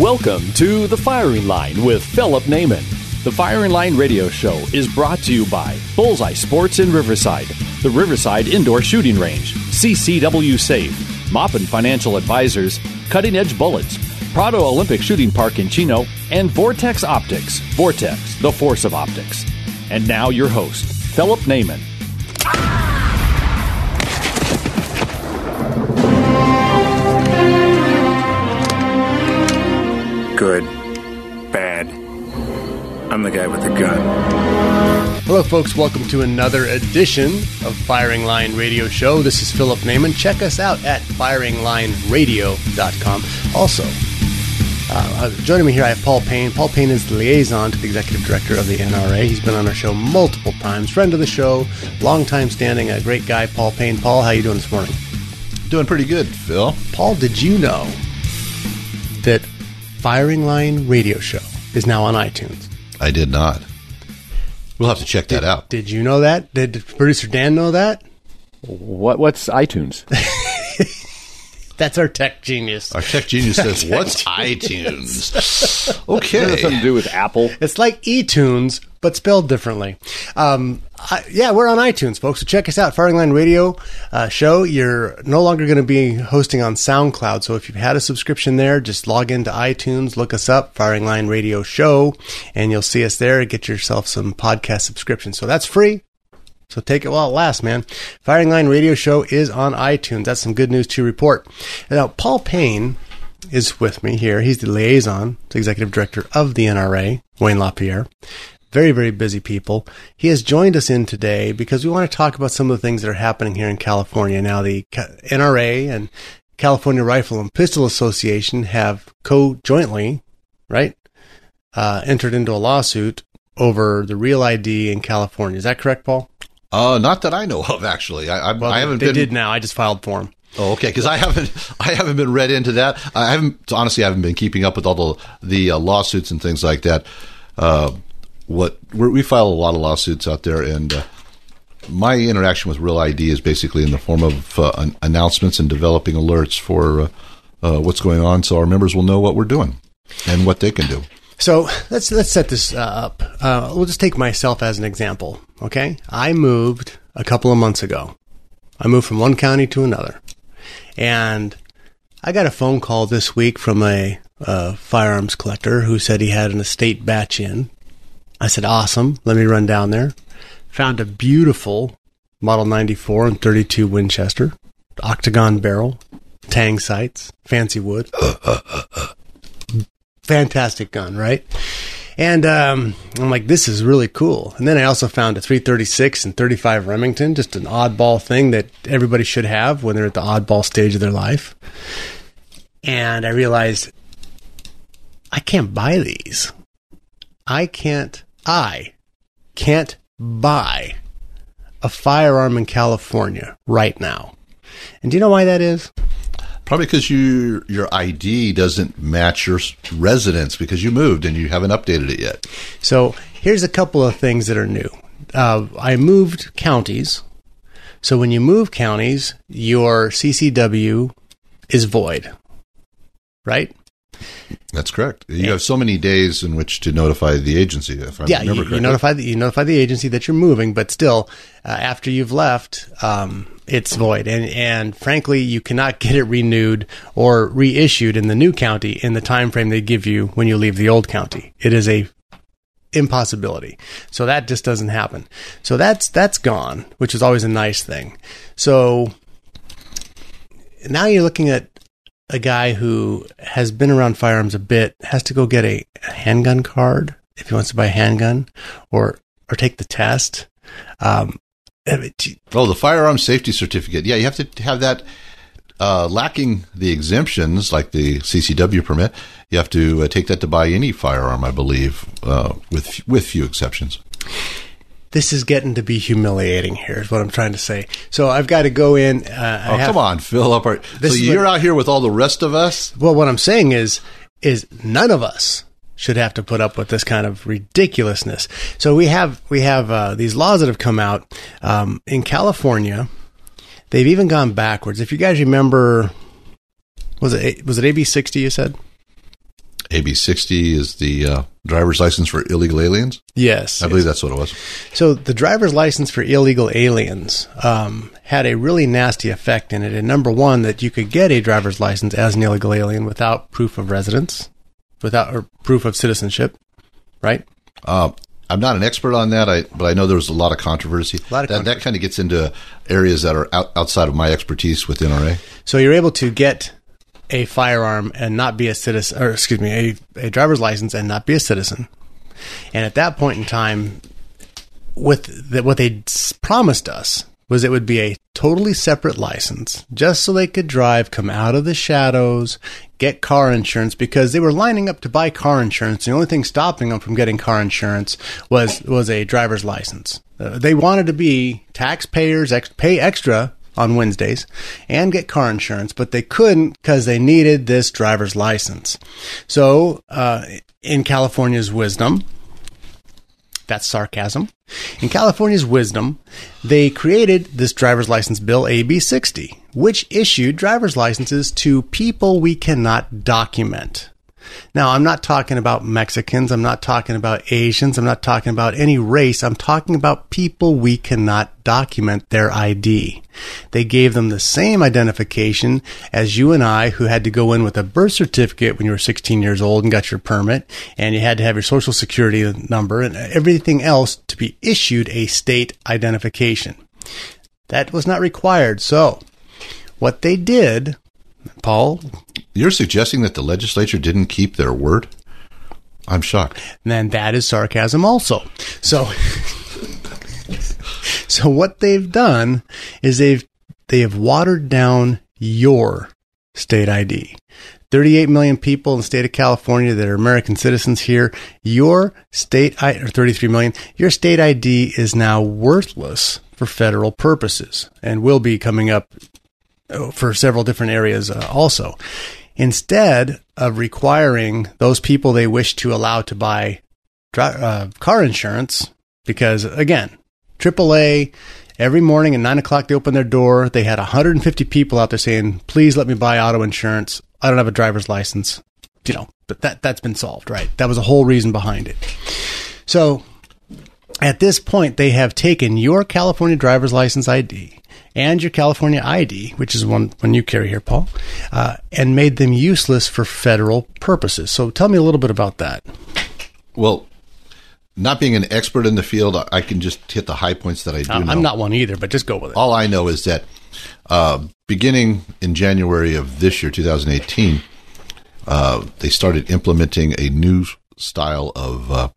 Welcome to The Firing Line with Philip Naiman. The Firing Line radio show is brought to you by Bullseye Sports in Riverside, the Riverside Indoor Shooting Range, CCW Safe, Maupin Financial Advisors, Cutting Edge Bullets, Prado Olympic Shooting Park in Chino, and Vortex Optics, Vortex, the force of optics. And now your host, Philip Naiman. Good. Bad. I'm the guy with the gun. Hello, folks. Welcome to another edition of Firing Line Radio Show. This is Philip Naiman. Check us out at firinglineradio.com. Also, uh, joining me here, I have Paul Payne. Paul Payne is the liaison to the executive director of the NRA. He's been on our show multiple times. Friend of the show, long time standing, a great guy, Paul Payne. Paul, how you doing this morning? Doing pretty good, Phil. Paul, did you know that Firing Line Radio Show is now on iTunes? I did not. We'll have to check that Did- out. Did you know that? Did producer Dan know that? What what's iTunes? That's our tech genius. Our tech genius says, "What's iTunes?" Does it have Okay. something to do with Apple? It's like eTunes, but spelled differently. Um, Yeah, we're on iTunes, folks. So check us out, Firing Line Radio uh, Show. You're no longer going to be hosting on SoundCloud. So if you've had a subscription there, just log into iTunes, look us up, Firing Line Radio Show, and you'll see us there. Get yourself some podcast subscriptions. So that's free. So take it while it lasts, man. Firing Line Radio Show is on iTunes. That's some good news to report. Now, Paul Payne is with me here. He's the liaison, the executive director of the NRA, Wayne LaPierre. Very, very busy people. He has joined us in today because we want to talk about some of the things that are happening here in California. Now, the NRA and California Rifle and Pistol Association have co-jointly, right, uh, entered into a lawsuit over the real ID in California. Is that correct, Paul? Uh, not that I know of, actually. I, I, Well, I haven't they been. did now. I just filed for them. Oh, okay. Because I haven't, I haven't been read into that. I haven't honestly. I haven't been keeping up with all the the uh, lawsuits and things like that. Uh, what we file a lot of lawsuits out there, and uh, my interaction with Real ID is basically in the form of uh, an- announcements and developing alerts for uh, uh, what's going on, so our members will know what we're doing and what they can do. So let's let's set this uh, up. Uh, we'll just take myself as an example. Okay, I moved a couple of months ago. I moved from one county to another, and I got a phone call this week from a uh, firearms collector who said he had an estate batch in. I said, "Awesome, let me run down there." Found a beautiful Model 94 and 32 Winchester, octagon barrel, tang sights, fancy wood fantastic gun, right? And um, I'm like, this is really cool. And then I also found a 336 and 35 Remington, just an oddball thing that everybody should have when they're at the oddball stage of their life. And I realized I can't buy these. I can't, I can't buy a firearm in California right now. And do you know why that is? Probably because you your ID doesn't match your residence because you moved and you haven't updated it yet. So here's a couple of things that are new. Uh, I moved counties. So when you move counties, your CCW is void, right? That's correct. You have so many days in which to notify the agency. If I yeah, remember you, you notify the, you notify the agency that you're moving, but still, uh, after you've left, um, it's void, and and frankly, you cannot get it renewed or reissued in the new county in the time frame they give you when you leave the old county. It is a impossibility. So that just doesn't happen. So that's that's gone, which is always a nice thing. So now you're looking at a guy who has been around firearms a bit, has to go get a, a handgun card if he wants to buy a handgun or or take the test. Um, Oh, the firearm safety certificate. Yeah, you have to have that uh, lacking the exemptions like the CCW permit, you have to uh, take that to buy any firearm, I believe, uh, with with few exceptions. This is getting to be humiliating. Here is what I'm trying to say. So I've got to go in. Uh, Oh, have- come on, Phil. Up our, so you're what- out here with all the rest of us. Well, what I'm saying is, is none of us should have to put up with this kind of ridiculousness. So we have we have uh, these laws that have come out um, in California. They've even gone backwards. If you guys remember, was it was it AB sixty? You said AB 60 is the uh, driver's license for illegal aliens. yes. I believe that's what it was. So the driver's license for illegal aliens um, had a really nasty effect in it. And number one, that you could get a driver's license as an illegal alien without proof of residence, without or proof of citizenship, right? Uh, I'm not an expert on that, I, but I know there was a lot of controversy. A lot of that, that kind of gets into areas that are out, outside of my expertise with NRA. So you're able to get a firearm and not be a citizen, or excuse me, a, a driver's license and not be a citizen. And at that point in time, with the, what they promised us was it would be a totally separate license, just so they could drive, come out of the shadows, get car insurance, because they were lining up to buy car insurance. The only thing stopping them from getting car insurance was was a driver's license. Uh, they wanted to be taxpayers, ex- pay extra on Wednesdays, and get car insurance, but they couldn't because they needed this driver's license. So, uh, in California's wisdom, that's sarcasm. In California's wisdom, they created this driver's license bill AB 60, which issued driver's licenses to people we cannot document. Now, I'm not talking about Mexicans. I'm not talking about Asians. I'm not talking about any race. I'm talking about people we cannot document their ID. They gave them the same identification as you and I, who had to go in with a birth certificate when you were 16 years old and got your permit, and you had to have your social security number and everything else to be issued a state identification. That was not required. So, what they did, Paul, You're suggesting that the legislature didn't keep their word? I'm shocked. then that is sarcasm also. So, so what they've done is they've they have watered down your state ID. 38 million people in the state of California that are American citizens here. Your state I or 33 million. Your state ID is now worthless for federal purposes and will be coming up for several different areas uh, also. Instead of requiring those people they wish to allow to buy uh, car insurance, because again, AAA, every morning at 9 o'clock they open their door. They had 150 people out there saying, please let me buy auto insurance. I don't have a driver's license. You know, but that, that's been solved, right? That was the whole reason behind it. So at this point, they have taken your California driver's license ID and your California ID, which is one one you carry here, Paul, uh, and made them useless for federal purposes. So tell me a little bit about that. Well, not being an expert in the field, I- can just hit the high points that I do know. I'm not one either, but just go with it. All I know is that uh, beginning in January of this year, 2018, uh, they started implementing a new style of uh,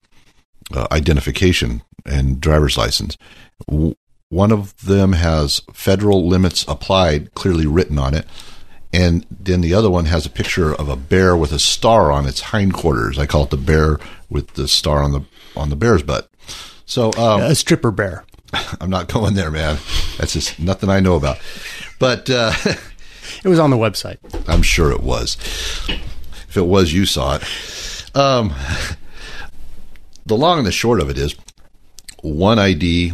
uh, identification and driver's license. One of them has federal limits applied, clearly written on it. And then the other one has a picture of a bear with a star on its hindquarters. I call it the bear with the star on the on the bear's butt. So um, a stripper bear. I'm not going there, man. That's just nothing I know about. But uh, It was on the website. I'm sure it was. If it was, you saw it. Um, the long and the short of it is one ID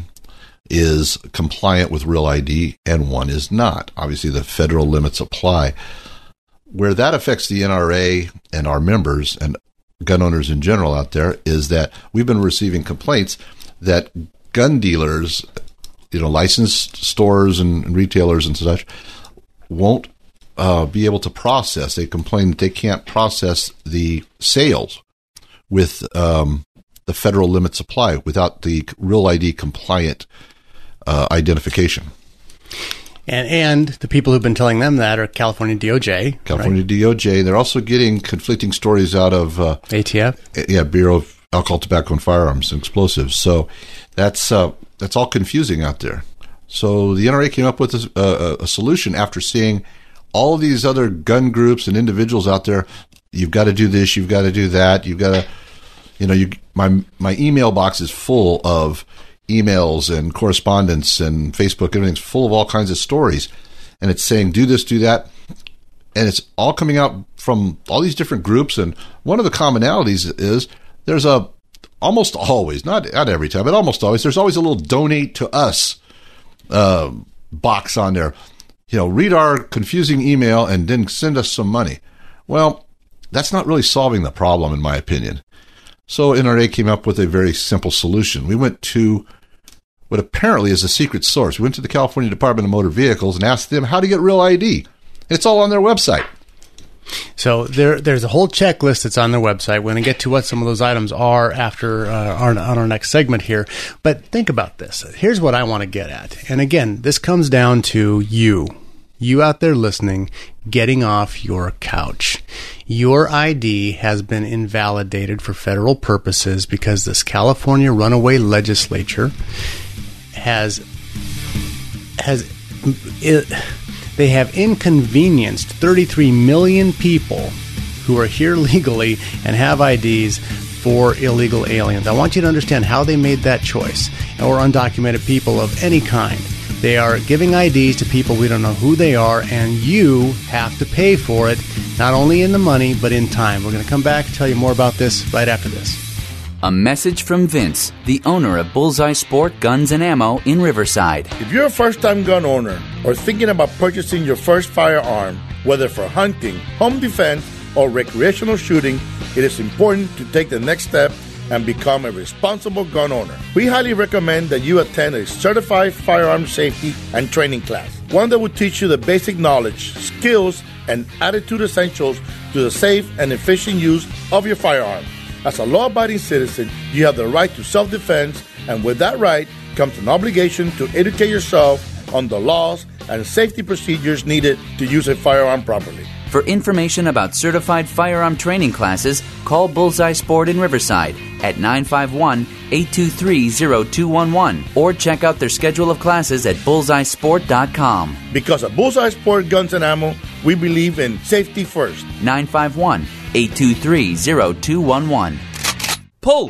is compliant with real ID and one is not. Obviously, the federal limits apply. Where that affects the NRA and our members and gun owners in general out there is that we've been receiving complaints that gun dealers, you know, licensed stores and retailers and such, won't uh, be able to process. They complain that they can't process the sales with um, the federal limit supply without the real ID compliant uh, identification. And and the people who've been telling them that are California DOJ, California DOJ. They're also getting conflicting stories out of uh. ATF. yeah Bureau of Alcohol, Tobacco, and Firearms and Explosives. So that's uh, that's all confusing out there. So the NRA came up with a, a, a solution after seeing all of these other gun groups and individuals out there. You've got to do this. You've got to do that. You've got to, you know, you my my email box is full of emails and correspondence and Facebook. Everything's full of all kinds of stories, and it's saying do this, do that, and it's all coming out from all these different groups. And one of the commonalities is there's a almost always, not not every time, but almost always, there's always a little donate to us uh, box on there. You know, read our confusing email and then send us some money. Well, that's not really solving the problem, in my opinion. So NRA came up with a very simple solution. We went to what apparently is a secret source. We went to the California Department of Motor Vehicles and asked them how to get real ID. It's all on their website. So there, there's a whole checklist that's on their website. We're going to get to what some of those items are after uh, on our next segment here. But think about this. Here's what I want to get at. And again, this comes down to you, you out there listening, getting off your couch. Your ID has been invalidated for federal purposes because this California runaway legislature has has it, they have inconvenienced 33 million people who are here legally and have IDs for illegal aliens. I want you to understand how they made that choice, or undocumented people of any kind. They are giving IDs to people we don't know who they are, and you have to pay for it, not only in the money, but in time. We're going to come back and tell you more about this right after this. A message from Vince, the owner of Bullseye Sport Guns and Ammo in Riverside. If you're a first time gun owner or thinking about purchasing your first firearm, whether for hunting, home defense, or recreational shooting, it is important to take the next step and become a responsible gun owner. We highly recommend that you attend a certified firearm safety and training class, one that will teach you the basic knowledge, skills, and attitude essentials to the safe and efficient use of your firearm. As a law abiding citizen, you have the right to self defense, and with that right comes an obligation to educate yourself on the laws and safety procedures needed to use a firearm properly. For information about certified firearm training classes, call Bullseye Sport in Riverside at 951 823 0211 or check out their schedule of classes at bullseyesport.com. Because at Bullseye Sport Guns and Ammo, we believe in safety first. 951 823 0211. Pull!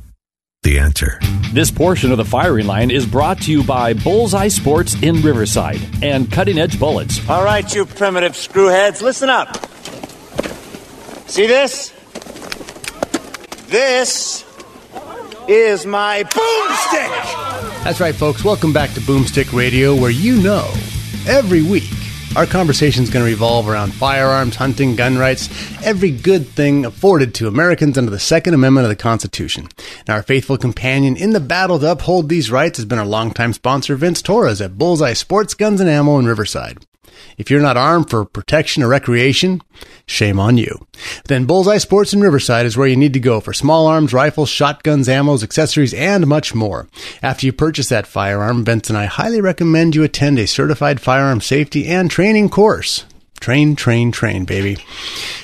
The answer. This portion of the firing line is brought to you by Bullseye Sports in Riverside and Cutting Edge Bullets. All right, you primitive screwheads, listen up. See this? This is my boomstick. That's right, folks. Welcome back to Boomstick Radio, where you know every week our conversation is going to revolve around firearms, hunting, gun rights, every good thing afforded to Americans under the Second Amendment of the Constitution. And our faithful companion in the battle to uphold these rights has been our longtime sponsor, Vince Torres at Bullseye Sports Guns and Ammo in Riverside. If you're not armed for protection or recreation, shame on you. Then Bullseye Sports in Riverside is where you need to go for small arms, rifles, shotguns, ammos, accessories, and much more. After you purchase that firearm, Vince and I highly recommend you attend a certified firearm safety and training course. Train, train, train, baby.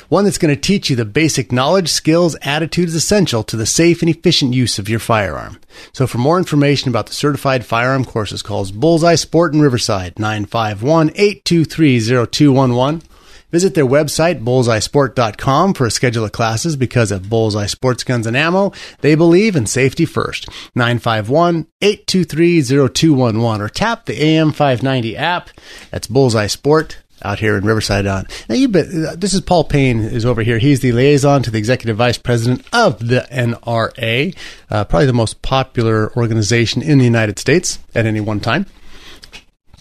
One that's going to teach you the basic knowledge, skills, attitudes essential to the safe and efficient use of your firearm. So for more information about the certified firearm courses, call Bullseye Sport in Riverside, 951-823-0211. Visit their website, bullseyesport.com, for a schedule of classes because at Bullseye Sports Guns and Ammo, they believe in safety first. 951-823-0211 or tap the AM590 app. That's Bullseye Sport out here in Riverside. On now, you been. This is Paul Payne is over here. He's the liaison to the executive vice president of the NRA, uh, probably the most popular organization in the United States at any one time.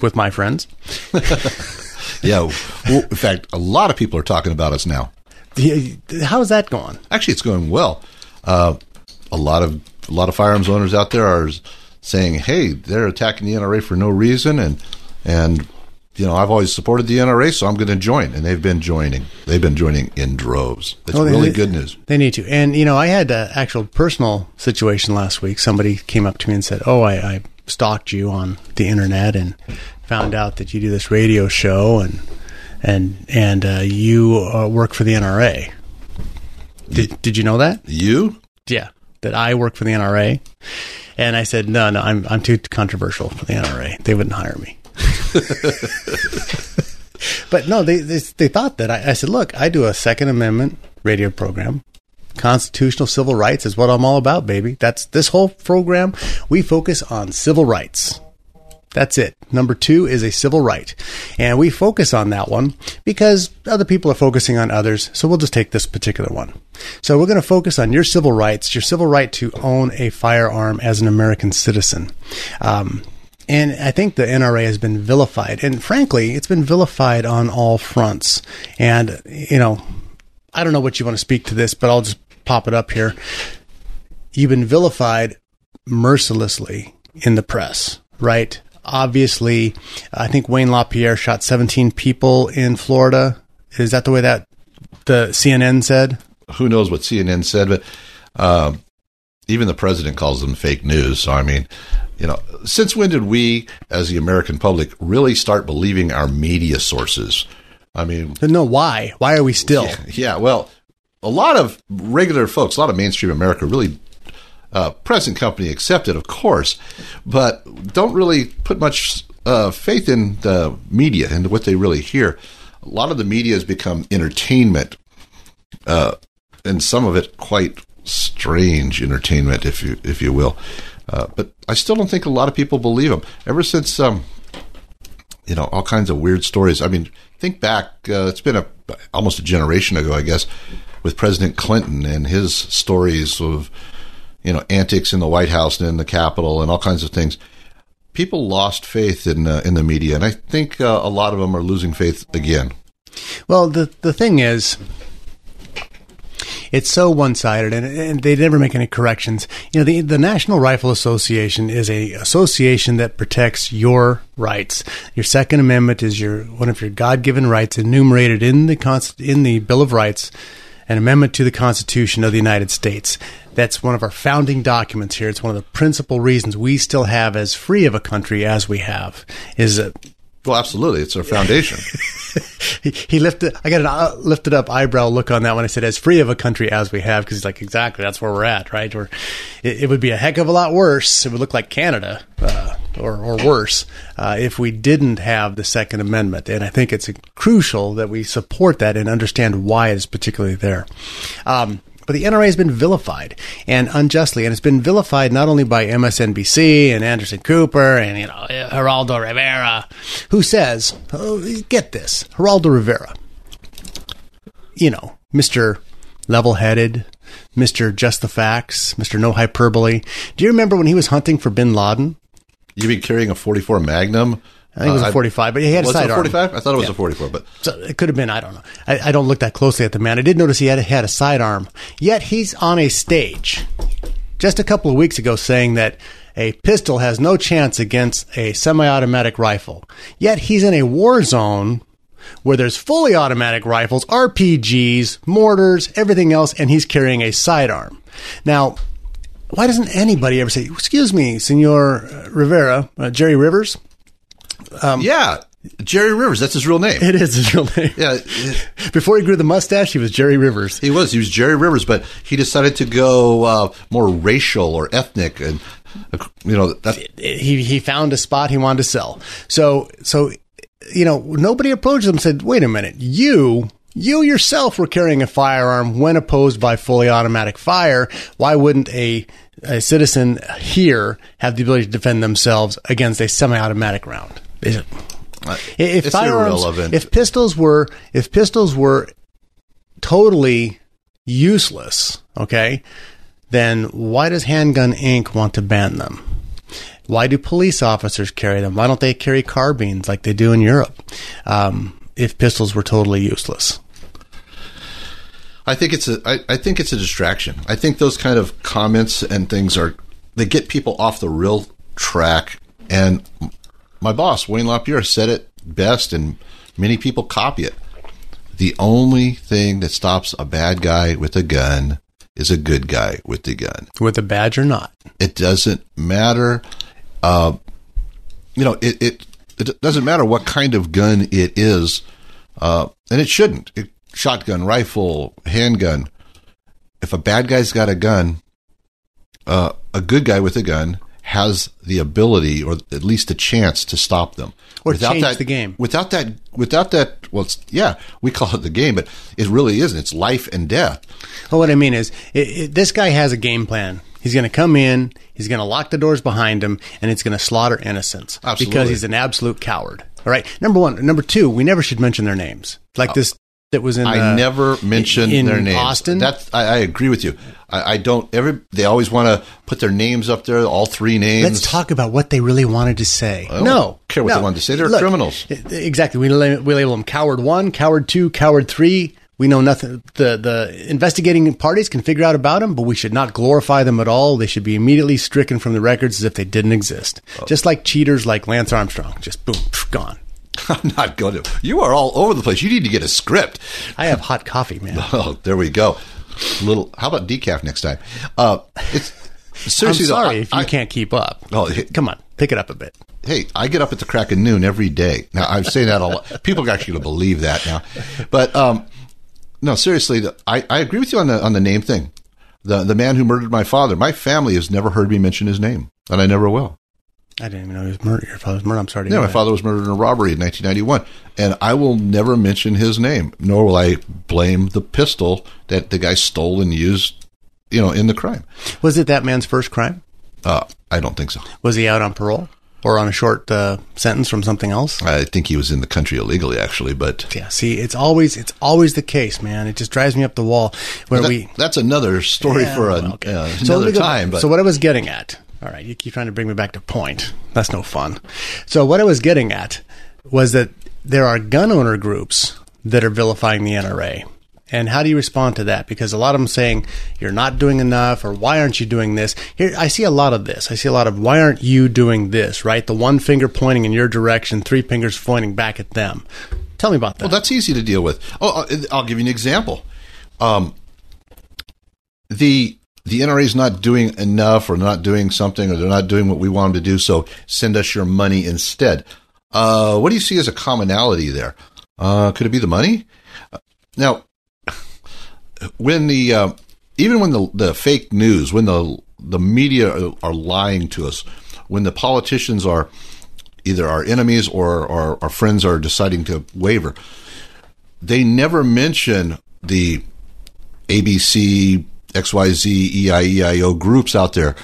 With my friends, yeah. Well, in fact, a lot of people are talking about us now. How's that going? Actually, it's going well. Uh, a lot of a lot of firearms owners out there are saying, "Hey, they're attacking the NRA for no reason," and and you know, I've always supported the NRA, so I'm going to join. And they've been joining. They've been joining in droves. It's well, really they, good news. They need to. And, you know, I had an actual personal situation last week. Somebody came up to me and said, Oh, I, I stalked you on the internet and found out that you do this radio show and, and, and uh, you uh, work for the NRA. Did, did you know that? You? Yeah. That I work for the NRA. And I said, no, no, I'm, I'm too controversial for the NRA. They wouldn't hire me. but no, they, they, they thought that I, I said, look, I do a Second Amendment radio program. Constitutional civil rights is what I'm all about, baby. That's this whole program. We focus on civil rights. That's it. Number two is a civil right. And we focus on that one because other people are focusing on others. So we'll just take this particular one. So we're going to focus on your civil rights, your civil right to own a firearm as an American citizen. Um, and I think the NRA has been vilified. And frankly, it's been vilified on all fronts. And, you know, I don't know what you want to speak to this, but I'll just pop it up here. You've been vilified mercilessly in the press, right? Obviously, I think Wayne LaPierre shot 17 people in Florida. Is that the way that the CNN said? Who knows what CNN said, but uh, even the president calls them fake news. So, I mean, you know, since when did we, as the American public, really start believing our media sources? I mean, no, why? Why are we still? Yeah, yeah well, a lot of regular folks, a lot of mainstream America really, uh, present company accepted, of course, but don't really put much uh, faith in the media and what they really hear. A lot of the media has become entertainment, uh, and some of it quite strange entertainment, if you if you will. Uh, but I still don't think a lot of people believe him. Ever since, um, you know, all kinds of weird stories. I mean, think back. Uh, it's been a almost a generation ago, I guess, with President Clinton and his stories of, you know, antics in the White House and in the Capitol and all kinds of things. People lost faith in uh, in the media, and I think uh, a lot of them are losing faith again. Well, the the thing is, it's so one sided, and, and, they never make any corrections. You know, the the National Rifle Association is a association that protects your rights. Your Second Amendment is your one of your God given rights enumerated in the in the Bill of Rights, an amendment to the Constitution of the United States. That's one of our founding documents here. It's one of the principal reasons we still have as free of a country as we have is well, absolutely. It's our foundation. he, he, lifted, I got an uh, lifted up eyebrow look on that when I said as free of a country as we have, because he's like, exactly, that's where we're at, right? Or it, it, would be a heck of a lot worse. It would look like Canada, uh, or, or worse, uh, if we didn't have the Second Amendment. And I think it's crucial that we support that and understand why it's particularly there. Um, but the NRA has been vilified and unjustly, and it's been vilified not only by MSNBC and Anderson Cooper and you know Geraldo Rivera, who says, oh, "Get this, Geraldo Rivera, you know, Mister Level-headed, Mister Just the Facts, Mister No Hyperbole. Do you remember when he was hunting for Bin Laden? You been carrying a 44 Magnum? I think it was a uh, 45, but he had a sidearm. 45? I thought it was yeah. a 44, but so it could have been. I don't know. I, I, don't look that closely at the man. I did notice he had had a sidearm. Yet he's on a stage just a couple of weeks ago saying that a pistol has no chance against a semi-automatic rifle. Yet he's in a war zone where there's fully automatic rifles, RPGs, mortars, everything else, and he's carrying a sidearm. Now, why doesn't anybody ever say, "Excuse me, Senor Rivera, uh, Jerry Rivers"? Um, yeah, Jerry Rivers. That's his real name. It is his real name. Yeah. Before he grew the mustache, he was Jerry Rivers. He was. He was Jerry Rivers, but he decided to go uh, more racial or ethnic, and you know that he he found a spot he wanted to sell. So so you know nobody approached him and said, "Wait a minute, you." You yourself were carrying a firearm when opposed by fully automatic fire. Why wouldn't a a citizen here have the ability to defend themselves against a semi-automatic round? If it's firearms, irrelevant. if pistols were, if pistols were totally useless, okay, then why does Handgun Inc. want to ban them? Why do police officers carry them? Why don't they carry carbines like they do in Europe? Um, if pistols were totally useless. I think it's a. I, I think it's a distraction. I think those kind of comments and things are they get people off the real track. And my boss Wayne LaPierre said it best, and many people copy it. The only thing that stops a bad guy with a gun is a good guy with the gun, with a badge or not. It doesn't matter. Uh, you know, it, it it doesn't matter what kind of gun it is, uh, and it shouldn't. It, shotgun, rifle, handgun. If a bad guy's got a gun, uh, a good guy with a gun has the ability, or at least a chance, to stop them. Or change that, the game. Without that, without that, well, it's, yeah, we call it the game, but it really isn't. It's life and death. Well, what I mean is, it, it, this guy has a game plan. He's going to come in, he's going to lock the doors behind him, and it's going to slaughter innocents Absolutely. because he's an absolute coward. All right. Number one. Number two, we never should mention their names. Like uh, this that was in. I uh, never mentioned in their names. Austin. That I, I agree with you. I, I don't. Every they always want to put their names up there, all three names. Let's talk about what they really wanted to say. I don't no, care what no. they wanted to say. They're Look, criminals. Exactly. We label, we label them coward one, coward two, coward three. We know nothing. The the investigating parties can figure out about them, but we should not glorify them at all. They should be immediately stricken from the records as if they didn't exist. Oh. Just like cheaters like Lance Armstrong, just boom, gone. I'm not going to. You are all over the place. You need to get a script. I have hot coffee, man. Oh, there we go. A Little. How about decaf next time? Uh, it's seriously. I'm though, sorry I- if you I- can't keep up. Oh, Come on, pick it up a bit. hey, I get up at the crack of noon every day. Now I'm saying that a lot. People are actually going to believe that now, but um, no, seriously, I, I agree with you on the on the name thing. The the man who murdered my father. My family has never heard me mention his name, and I never will. I didn't even know he was murdered. Your father was murdered. I'm sorry to Yeah, my father was murdered in a robbery in 1991, and I will never mention his name, nor will I blame the pistol that the guy stole and used, you know, in the crime. Was it that man's first crime? Uh, I don't think so. Was he out on parole or on a short uh, sentence from something else? I think he was in the country illegally, actually, but Yeah, see, it's always it's always the case, man. It just drives me up the wall where that- we that's another story Yeah, for a, okay. uh, So another go- time. But so what I was getting at, all right, you keep trying to bring me back to point. That's no fun. So what I was getting at was that there are gun owner groups that are vilifying the NRA. And how do you respond to that? Because a lot of them saying you're not doing enough, or why aren't you doing this? Here, I see a lot of this. I see a lot of why aren't you doing this? Right, the one finger pointing in your direction, three fingers pointing back at them. Tell me about that. Well, that's easy to deal with. Oh, I'll- give you an example. Um, the the NRA is not doing enough, or not doing something, or they're not doing what we want them to do. So send us your money instead. Uh, what do you see as a commonality there? Uh, could it be the money? Uh, Now, when the uh, even when the the fake news, when the the media are, lying to us, when the politicians are either our enemies or, or our friends are deciding to waver, they never mention the ABC, XYZ, EIEIO groups out there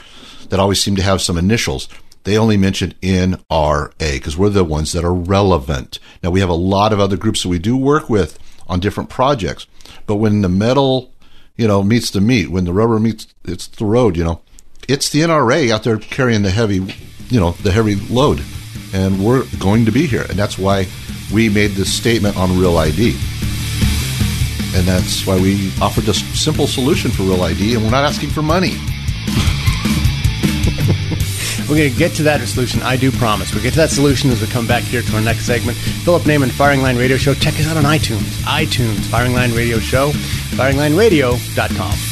that always seem to have some initials. They only mention NRA because we're the ones that are relevant. Now, we have a lot of other groups that we do work with on different projects, but when the metal, you know, meets the meat, when the rubber meets it's the road, you know, it's the NRA out there carrying the heavy, you know, the heavy load, and we're going to be here, and that's why we made this statement on Real ID. And that's why we offered this simple solution for Real ID, and we're not asking for money. We're going to get to that solution. I do promise. We'll get to that solution as we come back here to our next segment. Philip Naiman, Firing Line Radio Show. Check us out on iTunes. iTunes, Firing Line Radio Show, firinglineradio.com.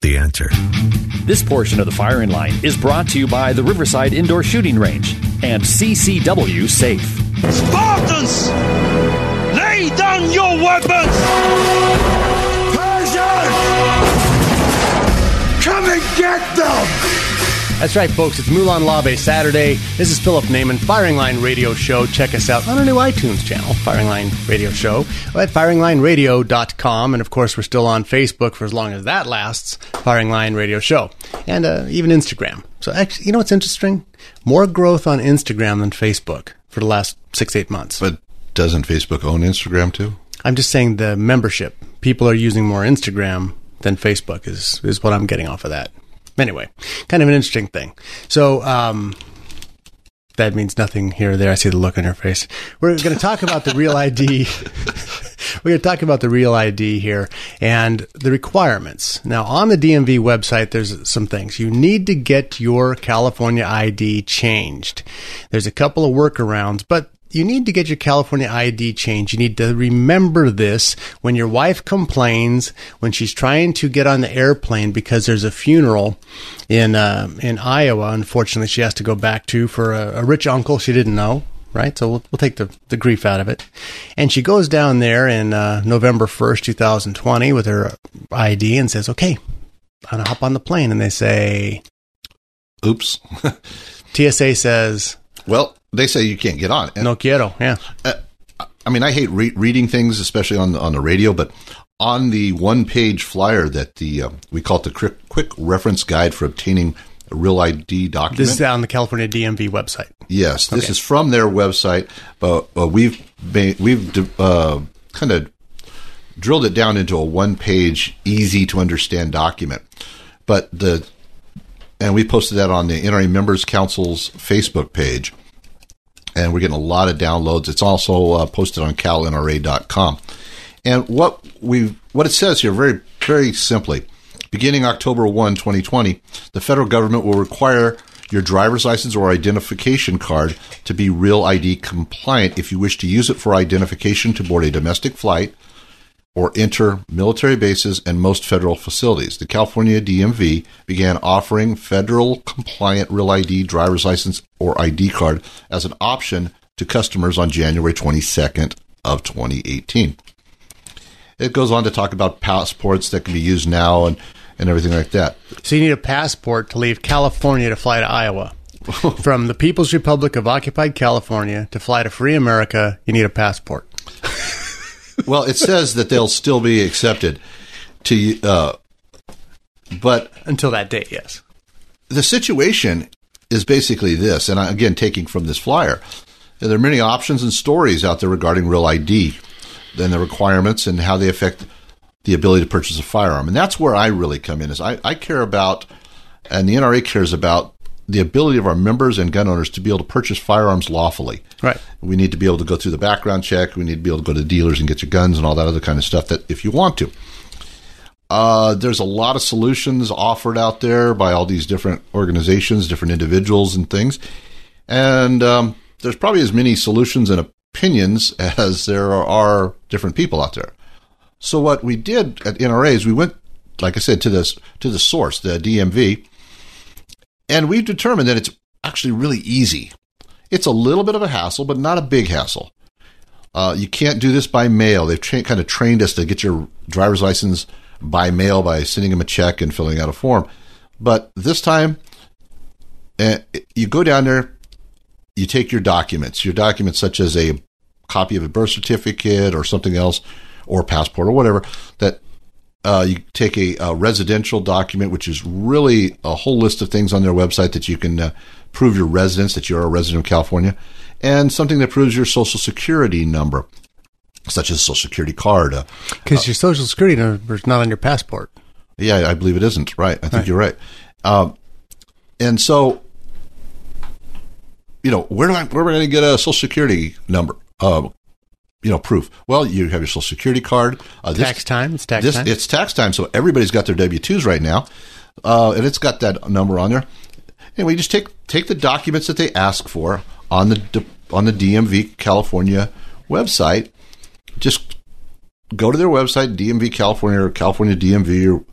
The answer. This portion of the firing line is brought to you by the Riverside Indoor Shooting Range and CCW Safe. Spartans! Lay down your weapons! Persians! Come and get them! That's right, folks. It's Molon Labe Saturday. This is Philip Naiman, Firing Line Radio Show. Check us out on our new iTunes channel, Firing Line Radio Show, at firinglineradio.com. And of course, we're still on Facebook for as long as that lasts, Firing Line Radio Show. And uh, even Instagram. So, actually, you know what's interesting? More growth on Instagram than Facebook for the last six, eight months. But doesn't Facebook own Instagram too? I'm just saying the membership. People are using more Instagram than Facebook, is, is what I'm getting off of that. Anyway, kind of an interesting thing. So, um, that means nothing here or there. I see the look on her face. We're going to talk about the real ID. We're going to talk about the real ID here and the requirements. Now, on the DMV website, there's some things. You need to get your California ID changed. There's a couple of workarounds, but you need to get your California ID changed. You need to remember this when your wife complains when she's trying to get on the airplane because there's a funeral in uh, in Iowa. Unfortunately, she has to go back to for a, a rich uncle she didn't know. Right, so we'll, we'll take the, the grief out of it. And she goes down there in uh, November 1st, 2020, with her ID and says, Okay, I'm to hop on the plane. And they say, Oops. TSA says, Well, they say you can't get on. No quiero. Yeah. Uh, I mean, I hate re- reading things, especially on on the radio, but on the one page flyer that the uh, we call it the quick, quick reference guide for obtaining a real ID document. This is on the California DMV website. Yes, this Okay. is from their website, but uh, we've made, we've uh, kind of drilled it down into a one page, easy to understand document. But the and we posted that on the NRA Members Council's Facebook page, and we're getting a lot of downloads. It's also uh, posted on calnra.com. And what we what it says here very very simply, beginning October 1, 2020, the federal government will require your driver's license or identification card to be real ID compliant if you wish to use it for identification to board a domestic flight or enter military bases and most federal facilities. The California DMV began offering federal compliant real ID driver's license or ID card as an option to customers on January 22nd of 2018. It goes on to talk about passports that can be used now and, and everything like that. So you need a passport to leave California to fly to Iowa. From the People's Republic of Occupied California to fly to free America, you need a passport. Well, it says that they'll still be accepted to, uh, but until that date, yes. The situation is basically this, and I, again, taking from this flyer, there are many options and stories out there regarding real ID and the requirements and how they affect the ability to purchase a firearm. And that's where I really come in. Is I, I care about, and the NRA cares about the ability of our members and gun owners to be able to purchase firearms lawfully. Right. We need to be able to go through the background check. We need to be able to go to dealers and get your guns and all that other kind of stuff. That if you want to. Uh, there's a lot of solutions offered out there by all these different organizations, different individuals, and things. And um, there's probably as many solutions and opinions as there are different people out there. So what we did at NRA is we went, like I said, to this to the source, the DMV, and we've determined that it's actually really easy. It's a little bit of a hassle, but not a big hassle. Uh, you can't do this by mail. They've tra- kind of trained us to get your driver's license by mail by sending them a check and filling out a form. But this time, uh, you go down there, you take your documents, your documents such as a copy of a birth certificate or something else, or passport or whatever. That uh, you take a, a, residential document, which is really a whole list of things on their website that you can uh, prove your residence, that you're a resident of California, and something that proves your social security number, such as a social security card. Because your social security number is not on your passport. Yeah, I believe it isn't. Right. I think Right. you're right. Um, and so you know, where do I, where am I going to get a social security number? Um, you know, proof. Well, you have your social security card. Uh, this, tax time. It's tax this, time. It's tax time. So everybody's got their W twos right now, uh, and it's got that number on there. Anyway, just take take the documents that they ask for on the on the DMV California website. Just go to their website, DMV California or California DMV, or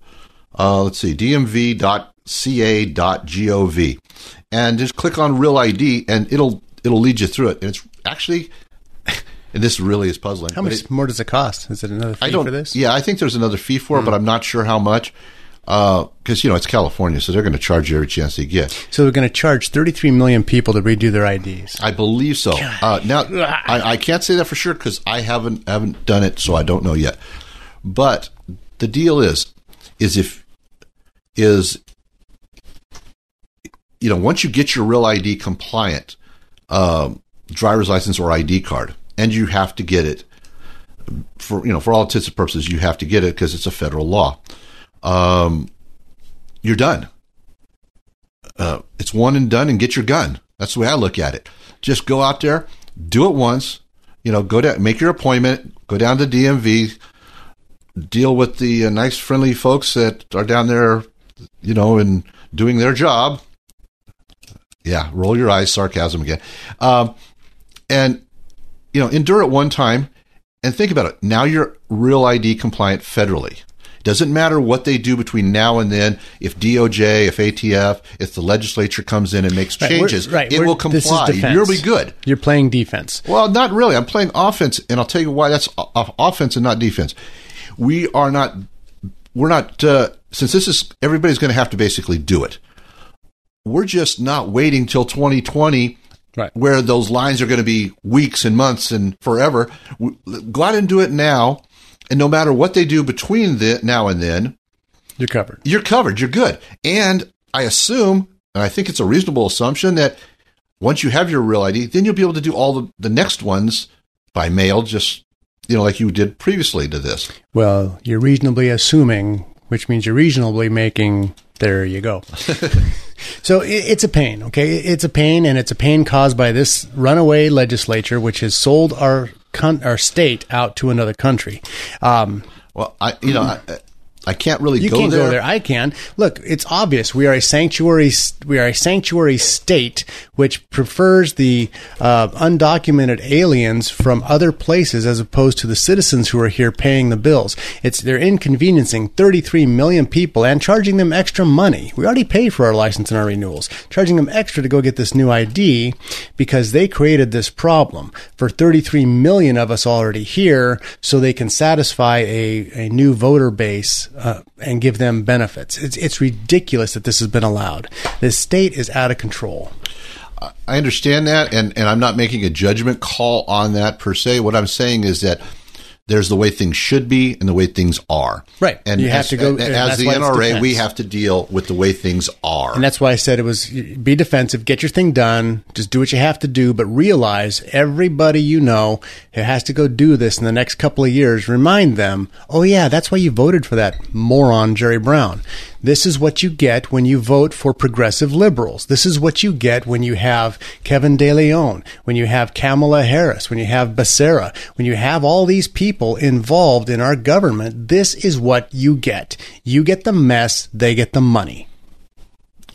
uh, let's see, dmv.ca.gov, and just click on Real ID, and it'll it'll lead you through it. And it's actually, and this really is puzzling. How much it, more does it cost? Is it another fee I don't, for this? Yeah, I think there's another fee for it, but I'm not sure how much. Because uh, you know it's California, so they're going to charge you every chance they get. So they're going to charge 33 million people to redo their IDs. I believe so. Uh, now I, I, can't say that for sure because I haven't haven't done it, so I don't know yet. But the deal is, is if is you know once you get your real ID compliant um, driver's license or ID card, and you have to get it for you know for all intents and purposes, you have to get it because it's a federal law um, you're done. Uh, it's one and done, and get your gun. That's the way I look at it. Just go out there, do it once. You know, go down, make your appointment, go down to DMV, deal with the uh, nice, friendly folks that are down there, you know, and doing their job. Yeah, roll your eyes, sarcasm again. Um, and, you know, endure it one time and think about it. Now you're real ID compliant federally. Doesn't matter what they do between now and then. If DOJ, if ATF, if the legislature comes in and makes changes, right, it will comply. You'll be good. You're playing defense. Well, not really. I'm playing offense, and I'll tell you why. That's offense and not defense. We are not. We're not. Uh, since this is everybody's going to have to basically do it. We're just not waiting till 2020 Right. where those lines are going to be weeks and months and forever. Go out and do it now. And no matter what they do between the now and then, you're covered. You're covered. You're good. And I assume, and I think it's a reasonable assumption that once you have your real ID, then you'll be able to do all the, the next ones by mail, just you know, like you did previously to this. Well, you're reasonably assuming, which means you're reasonably making. There you go. so it, it's a pain. Okay, it's a pain, and it's a pain caused by this runaway legislature, which has sold our con- our state out to another country. Um, well, I you know. I, I can't really you go can't there. go there. I can. Look, it's obvious. We are a sanctuary. We are a sanctuary state which prefers the uh, undocumented aliens from other places as opposed to the citizens who are here paying the bills. It's they're inconveniencing 33 million people and charging them extra money. We already pay for our license and our renewals, charging them extra to go get this new ID because they created this problem for 33 million of us already here, so they can satisfy a, a new voter base uh, and give them benefits. It's it's ridiculous that this has been allowed. The state is out of control. I understand that, and, and I'm not making a judgment call on that per se. What I'm saying is that there's the way things should be and the way things are. Right. And you have to go as the NRA, we have to deal with the way things are. And that's why I said it was be defensive, get your thing done, just do what you have to do, but realize everybody you know who has to go do this in the next couple of years, remind them, oh yeah, that's why you voted for that moron Jerry Brown. This is what you get when you vote for progressive liberals. This is what you get when you have Kevin De Leon, when you have Kamala Harris, when you have Becerra, when you have all these people involved in our government. This is what you get. You get the mess, they get the money.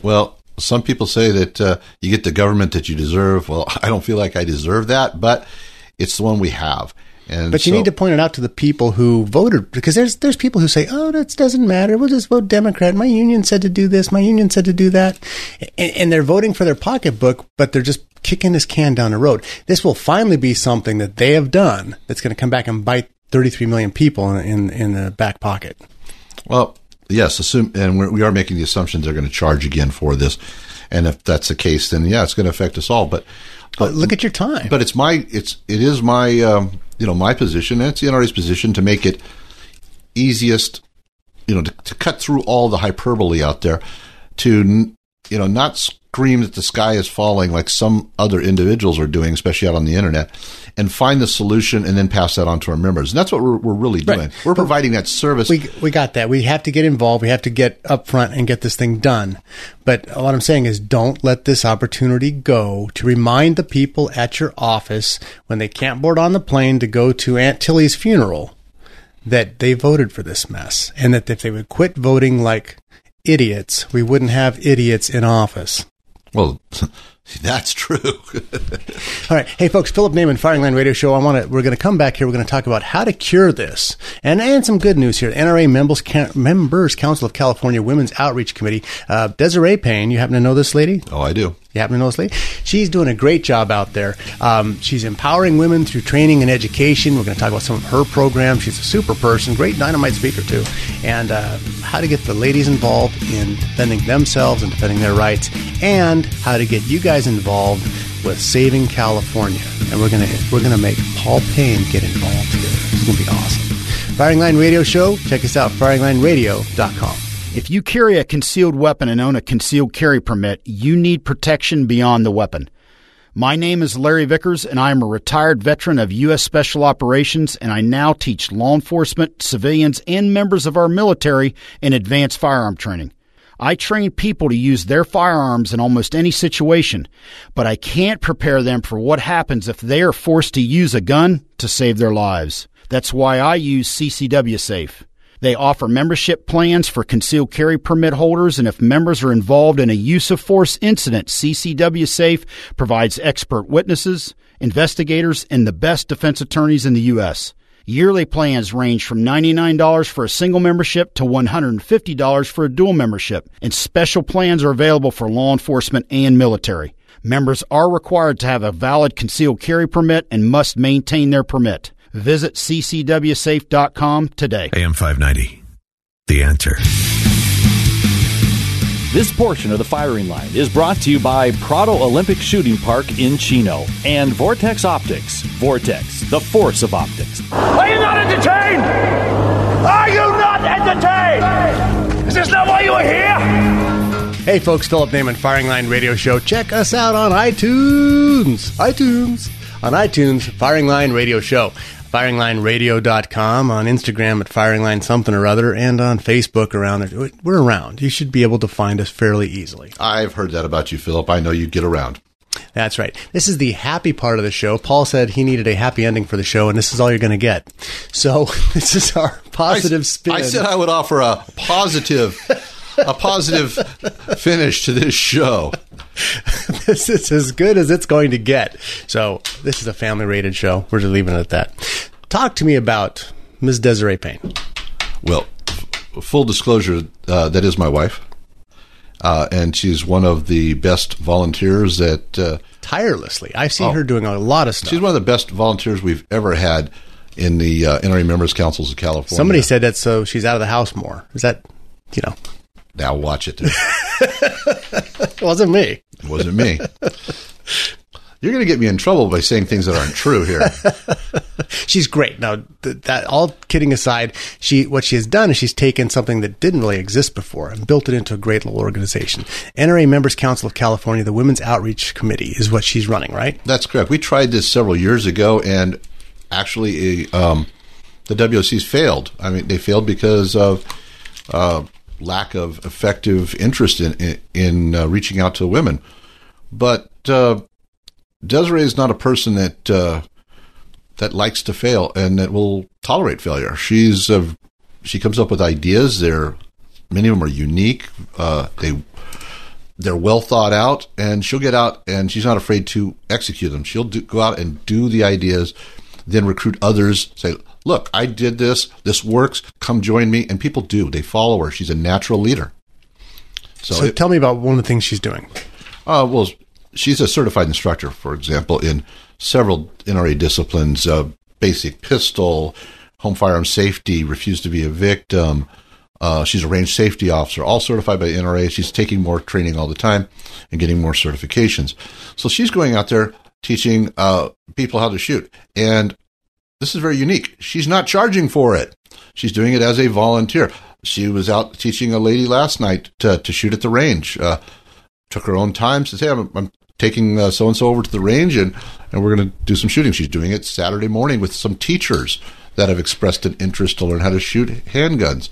Well, some people say that uh, you get the government that you deserve. Well, I don't feel like I deserve that, but it's the one we have. And but you so, need to point it out to the people who voted because there's there's people who say, "Oh, that doesn't matter. We'll just vote Democrat. My union said to do this. My union said to do that," and, and they're voting for their pocketbook, but they're just kicking this can down the road. This will finally be something that they have done that's going to come back and bite 33 million people in in, in the back pocket. Well, yes, assume, and we're, we are making the assumption they're going to charge again for this, and if that's the case, then yeah, it's going to affect us all. But but look at your time. But it's my it's it is my um, you know my position, and it's the NRA's position to make it easiest, you know, to, to cut through all the hyperbole out there, to you know, not scream that the sky is falling like some other individuals are doing, especially out on the internet, and find the solution and then pass that on to our members. And that's what we're, we're really doing. Right. We're providing that service. We we got that. We have to get involved. We have to get up front and get this thing done. But what I'm saying is, don't let this opportunity go to remind the people at your office when they can't board on the plane to go to Aunt Tilly's funeral that they voted for this mess, and that if they would quit voting like idiots, we wouldn't have idiots in office. well, that's true. All right. Hey, folks, Philip Naiman, Firing Line Radio Show. I want to, we're going to come back here. We're going to talk about how to cure this and, and some good news here. NRA Members, Members Council of California Women's Outreach Committee. Uh, Desiree Payne, you happen to know this lady? oh, I do. You happen to know this lady? She's doing a great job out there. Um, she's empowering women through training and education. We're going to talk about some of her programs. She's a super person, great dynamite speaker too, and uh, how to get the ladies involved in defending themselves and defending their rights, and how to get you guys involved with saving California. And we're gonna we're gonna make Paul Payne get involved here. It's gonna be awesome. Firing Line Radio Show. Check us out. FiringLineRadio.com. If you carry a concealed weapon and own a concealed carry permit, you need protection beyond the weapon. My name is Larry Vickers, and I am a retired veteran of U.S. Special Operations, and I now teach law enforcement, civilians, and members of our military in advanced firearm training. I train people to use their firearms in almost any situation, but I can't prepare them for what happens if they are forced to use a gun to save their lives. That's why I use CCW Safe. They offer membership plans for concealed carry permit holders, and if members are involved in a use of force incident, CCW Safe provides expert witnesses, investigators, and the best defense attorneys in the U.S. Yearly plans range from $99 for a single membership to $150 for a dual membership, and special plans are available for law enforcement and military. Members are required to have a valid concealed carry permit and must maintain their permit. Visit ccwsafe.com today. AM 590. The answer. This portion of the firing line is brought to you by Prado Olympic Shooting Park in Chino and Vortex Optics. Vortex, the force of optics. Are you not entertained? Are you not entertained? Is this not why you are here? Hey, folks, Philip Naiman, Firing Line Radio Show. Check us out on iTunes. iTunes. On iTunes, Firing Line Radio Show. FiringLineRadio.com, on Instagram at FiringLine something or other, and on Facebook around there. We're around. You should be able to find us fairly easily. I've heard that about you, Philip. I know you get around. That's right. This is the happy part of the show. Paul said he needed a happy ending for the show, and this is all you're going to get. So this is our positive I, spin. I said I would offer a positive, a positive finish to this show. this is as good as it's going to get. So this is a family rated show. We're just leaving it at that. Talk to me about Ms. Desiree Payne. Well, f- full disclosure, uh, that is my wife. Uh, and she's one of the best volunteers that. Uh, Tirelessly. I see Oh. her doing a lot of stuff. she's one of the best volunteers we've ever had in the uh, NRA Members Councils of California. Somebody said that so she's out of the house more. Is that, you know, Now watch it. it wasn't me. It wasn't me. You're going to get me in trouble by saying things that aren't true here. She's great. Now, th- that all kidding aside, she what she has done is she's taken something that didn't really exist before and built it into a great little organization. NRA Members Council of California, the Women's Outreach Committee, is what she's running. Right? That's correct. We tried this several years ago, and actually, um, the WOCs failed. I mean, they failed because of uh, lack of effective interest in in, uh, reaching out to women. But uh, Desiree is not a person that uh, that likes to fail and that will tolerate failure. She's she comes up with ideas. They're many of them are unique. Uh, they they're well thought out, and she'll get out and she's not afraid to execute them. She'll do, go out and do the ideas, then recruit others. Say, "Look, I did this. This works. Come join me." And people do. They follow her. She's a natural leader. So, So, it- tell me about one of the things she's doing. uh, well, she's a certified instructor, for example, in several NRA disciplines: uh, basic pistol, home firearm safety, refuse to be a victim. Uh, she's a range safety officer, all certified by NRA. She's taking more training all the time and getting more certifications. So she's going out there teaching uh, people how to shoot, and this is very unique. She's not charging for it. She's doing it as a volunteer. She was out teaching a lady last night to, to shoot at the range. Uh, took her own time. Says, "Hey, I'm, I'm taking so and so over to the range, and and we're going to do some shooting." She's doing it Saturday morning with some teachers that have expressed an interest to learn how to shoot handguns,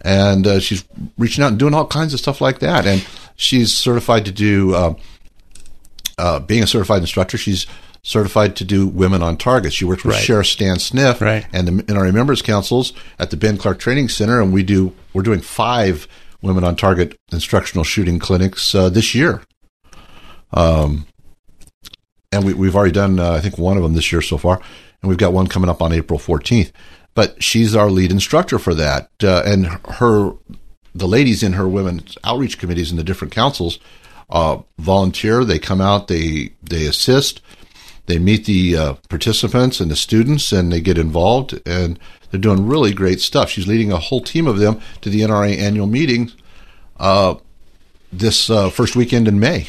and uh, she's reaching out and doing all kinds of stuff like that. And she's certified to do. Uh, uh, being a certified instructor, she's certified to do women on target. She works with Right. Sheriff Stan Sniff Right. and the, in our members councils at the Ben Clark Training Center, and we do we're doing five women on target instructional shooting clinics uh, this year. Um, and we, we've already done uh, I think one of them this year so far, and we've got one coming up on April fourteenth. But she's our lead instructor for that, uh, and her the ladies in her women's outreach committees in the different councils uh, volunteer. They come out, they they assist, they meet the uh, participants and the students, and they get involved, and they're doing really great stuff. She's leading a whole team of them to the NRA annual meeting uh, this uh, first weekend in May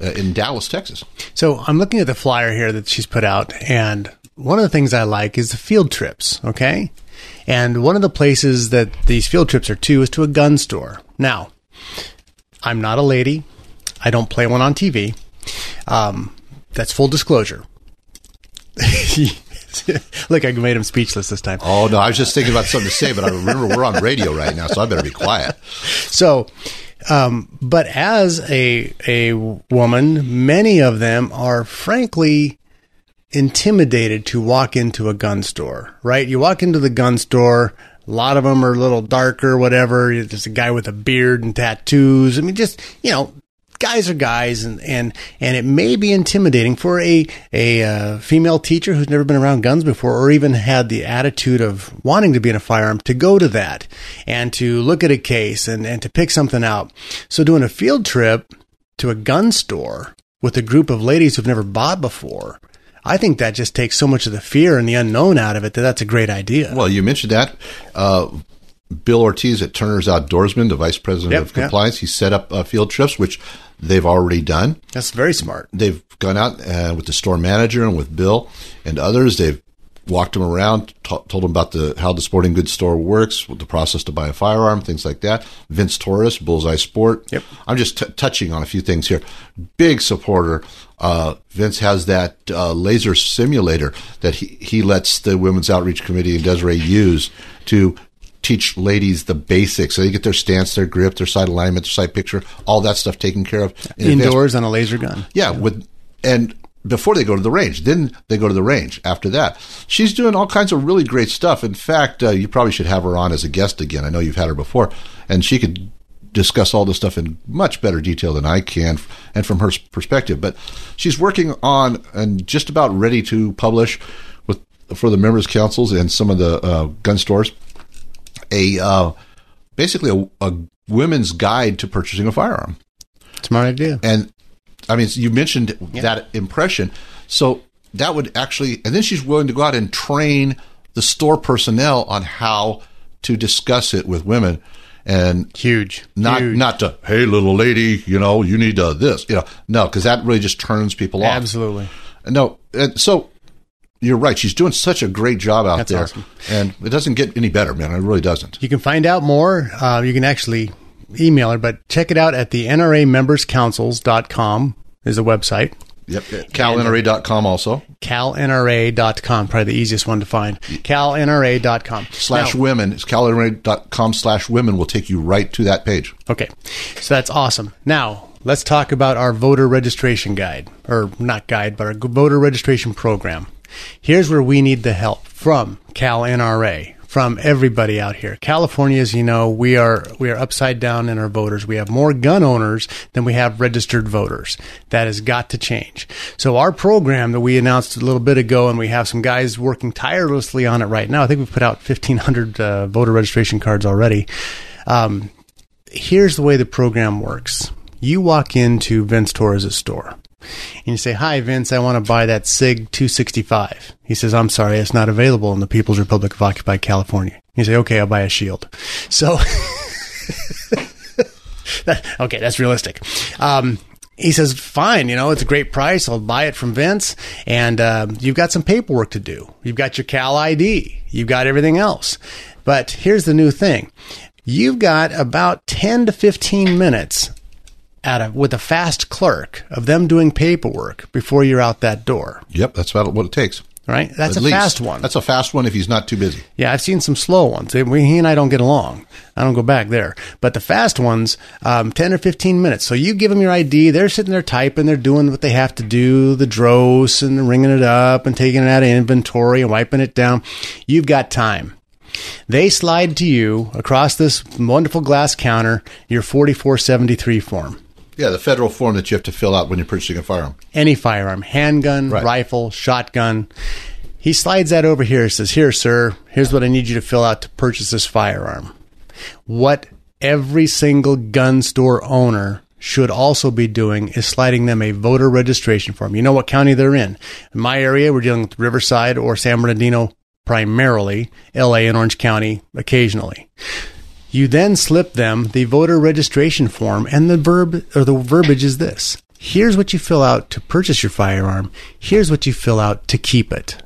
uh, in Dallas, Texas. So I'm looking at the flyer here that she's put out, and one of the things I like is the field trips. Okay, and one of the places that these field trips are to is to a gun store. Now, I'm not a lady. I don't play one on TV. Um, that's full disclosure. Look, I made him speechless this time. Oh no, I was just thinking about something to say, but I remember we're on radio right now, so I better be quiet. So, um, but as a a woman, many of them are frankly intimidated to walk into a gun store. Right? You walk into the gun store. A lot of them are a little darker, whatever. There's a guy with a beard and tattoos. I mean, just you know, guys are guys, and and and it may be intimidating for a a uh, female teacher who's never been around guns before, or even had the attitude of wanting to be in a firearm to go to that and to look at a case and and to pick something out. So doing a field trip to a gun store with a group of ladies who've never bought before. I think that just takes so much of the fear and the unknown out of it that that's a great idea. Well, you mentioned that. Uh, Bill Ortiz at Turner's Outdoorsman, the vice president Yep, of yep. compliance, he set up uh, field trips, which they've already done. That's very smart. They've gone out uh, with the store manager and with Bill and others. They've walked them around, t- told them about the how the sporting goods store works, what the process to buy a firearm, things like that. Vince Torres, Bullseye Sport. Yep. I'm just t- touching on a few things here. Big supporter. Uh, Vince has that uh, laser simulator that he, he lets the Women's Outreach Committee and Desiree use to teach ladies the basics. So they get their stance, their grip, their sight alignment, their sight picture, all that stuff taken care of in advance. Indoors on a laser gun. Yeah, with and before they go to the range, then they go to the range. After that, she's doing all kinds of really great stuff. In fact, uh, you probably should have her on as a guest again. I know you've had her before, and she could discuss all this stuff in much better detail than I can, and from her perspective. But she's working on and just about ready to publish with for the members' councils and some of the uh, gun stores a uh, basically a, a women's guide to purchasing a firearm. Smart idea. And I mean, you mentioned that impression. So that would actually, and then she's willing to go out and train the store personnel on how to discuss it with women. And huge, not Huge. not to hey little lady, you know you need uh, this, you know no, because that really just turns people off. Absolutely. No, and so you're right. She's doing such a great job out That's there, awesome. and it doesn't get any better, man. It really doesn't. You can find out more. Uh, you can actually email her, but check it out at the NRAmemberscouncils.com is the website. Yep. CalNRA.com also. CalNRA.com, probably the easiest one to find. CalNRA.com. Slash Now- women. It's CalNRA.com slash women will take you right to that page. Okay. So that's awesome. Now, let's talk about our voter registration guide, or not guide, but our voter registration program. Here's where we need the help from Cal NRA, from everybody out here. California, as you know, we are we are upside down in our voters. We have more gun owners than we have registered voters. That has got to change. So our program that we announced a little bit ago, and we have some guys working tirelessly on it right now. I think we've put out 1,500 uh, voter registration cards already. Um, here's the way the program works. You walk into Vince Torres' store and you say, Hi, Vince, I want to buy that SIG 265. He says, I'm sorry, it's not available in the People's Republic of Occupied California. You say, Okay, I'll buy a shield. So, that, okay, that's realistic. Um, he says, fine, you know, it's a great price. I'll buy it from Vince. And uh, you've got some paperwork to do. You've got your Cal ID. You've got everything else. But here's the new thing you've got about 10 to 15 minutes at a with a fast clerk of them doing paperwork before you're out that door. Yep, that's about what it takes. Right, that's At a least. fast one. That's a fast one if he's not too busy. Yeah, I've seen some slow ones. We, he and I don't get along. I don't go back there. But the fast ones, um, 10 or 15 minutes. So you give them your ID. They're sitting there typing. They're doing what they have to do, the DROS and ringing it up and taking it out of inventory and wiping it down. You've got time. They slide to you across this wonderful glass counter your 4473 form. Yeah, the federal form that you have to fill out when you're purchasing a firearm. any firearm, handgun, rifle, shotgun. He slides that over here. Says, "Here, sir. Here's what I need you to fill out to purchase this firearm." What every single gun store owner should also be doing is sliding them a voter registration form. You know what county they're in. In my area, we're dealing with Riverside or San Bernardino primarily, LA and Orange County occasionally. You then slip them the voter registration form, and the verb or the verbiage is this: Here's what you fill out to purchase your firearm. Here's what you fill out to keep it.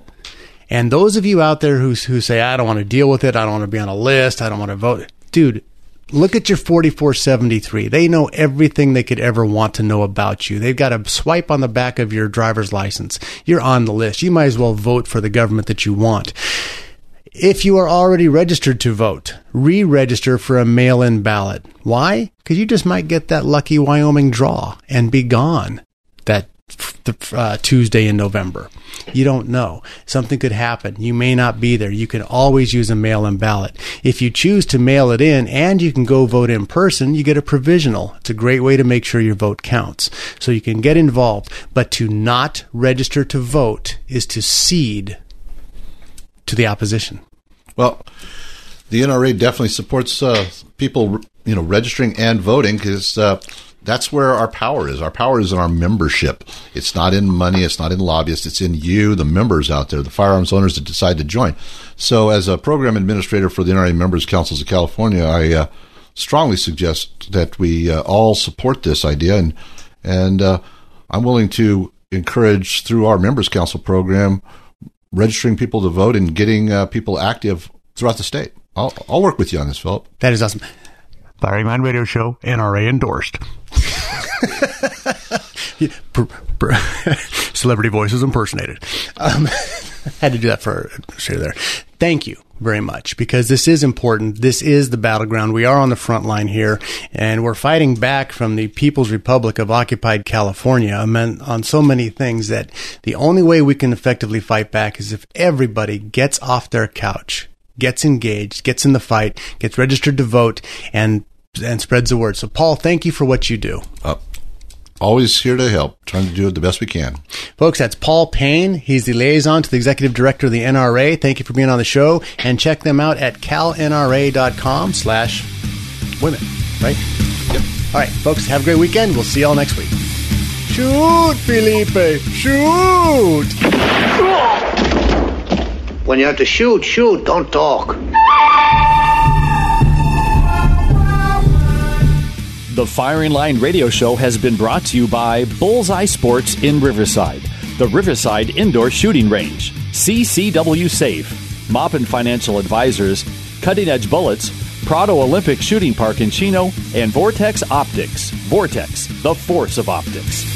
And those of you out there who who say, "I don't want to deal with it. I don't want to be on a list. I don't want to vote," dude. Look at your 4473. They know everything they could ever want to know about you. They've got a swipe on the back of your driver's license. You're on the list. You might as well vote for the government that you want. If you are already registered to vote, re register for a mail in ballot. Why? Because you just might get that lucky Wyoming draw and be gone that uh, Tuesday in November. You don't know. Something could happen. You may not be there. You can always use a mail in ballot. If you choose to mail it in and you can go vote in person, you get a provisional. It's a great way to make sure your vote counts. So you can get involved. But to not register to vote is to cede to the opposition. Well, the NRA definitely supports uh, people, you know, registering and voting because uh, that's where our power is. Our power is in our membership. It's not in money. It's not in lobbyists. It's in you, the members out there, the firearms owners that decide to join. So, as a program administrator for the NRA Members Councils of California, I uh, strongly suggest that we uh, all support this idea, and and uh, I'm willing to encourage through our Members Council program registering people to vote and getting uh, people active throughout the state. I'll, I'll work with you on this, Philip. That is awesome. Firing Line Radio Show, NRA endorsed. Celebrity voices impersonated. Um, had to do that for sure there. Thank you very much because this is important. This is the battleground. We are on the front line here and we're fighting back from the People's Republic of occupied California on so many things that the only way we can effectively fight back is if everybody gets off their couch, gets engaged, gets in the fight, gets registered to vote and and spreads the word. So Paul, thank you for what you do. Uh, always here to help, trying to do it the best we can. Folks, that's Paul Payne. He's the liaison to the executive director of the NRA. Thank you for being on the show and check them out at calnra.com slash women, right? Yep. All right, folks, have a great weekend. We'll see you all next week. Shoot, Felipe, shoot! When you have to shoot, shoot, don't talk. The Firing Line radio show has been brought to you by Bullseye Sports in Riverside, the Riverside Indoor Shooting Range, CCW Safe, Moppin Financial Advisors, Cutting Edge Bullets, Prado Olympic Shooting Park in Chino, and Vortex Optics. Vortex, the force of optics.